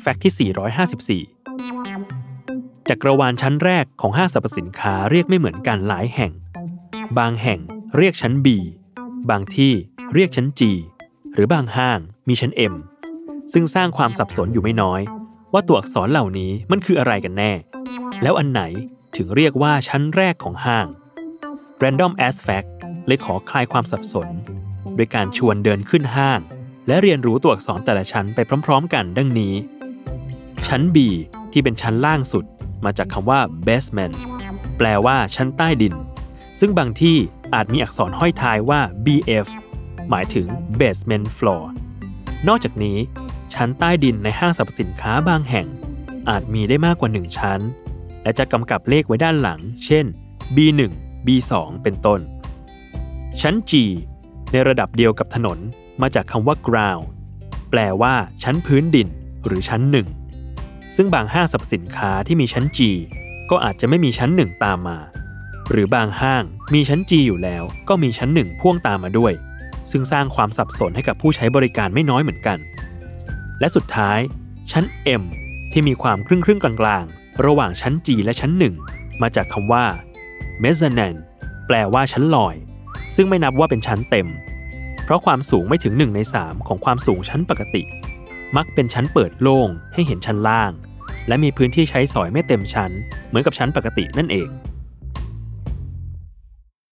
แฟกต์ที่ 454 จักรวาลชั้นแรกของห้างสรรพสินค้าเรียกไม่เหมือนกันหลายแห่ง บางแห่งเรียกชั้น B บางที่เรียกชั้น G หรือบางห้างมีชั้น M ซึ่งสร้างความสับสนอยู่ไม่น้อย ว่าตัวอักษรเหล่านี้มันคืออะไรกันแน่ แล้วอันไหนถึงเรียกว่าชั้นแรกของห้าง Random As Fact เลยขอคลายความสับสน โดยการชวนเดินขึ้นห้าง และเรียนรู้ตัวอักษรแต่ละชั้นไปพร้อม ๆ กันดังนี้ ชั้น B ที่เป็นชั้นล่างสุด มาจากคำว่า basement แปลว่าชั้นใต้ดิน ซึ่งบางที่อาจมีอักษรห้อยท้ายว่า BF หมายถึง basement floor นอกจากนี้ ชั้นใต้ดินในห้างสรรพสินค้าบางแห่ง อาจมีได้มากกว่า 1 ชั้น และจะกำกับเลขไว้ด้านหลัง เช่น B1 B2 เป็นต้น ชั้น G ในระดับเดียวกับถนน มาจากคำว่า ground แปลว่า ชั้นพื้นดิน หรือชั้นหนึ่ง ซึ่งบางห้างสรรพสินค้าที่มีชั้น G ก็อาจจะไม่มีชั้นหนึ่งตามมา หรือบางห้างมีชั้น G อยู่แล้ว ก็มีชั้นหนึ่งพ่วงตามมาด้วย ซึ่งสร้างความสับสนให้กับผู้ใช้บริการไม่น้อยเหมือนกัน และสุดท้าย ชั้น M ที่มีความครึ่งครึ่งกลางๆ ระหว่างชั้น G และชั้น1มาจากคำว่า mezzanine แปลว่าชั้นลอย ซึ่งไม่นับว่าเป็นชั้นเต็ม ราะความสูงไม่ถึง1ใน3 ของความสูงชั้นปกติ มักเป็นชั้นเปิดโล่งให้เห็นชั้นล่าง และมีพื้นที่ใช้สอยไม่เต็มชั้น เหมือนกับชั้นปกตินั่นเอง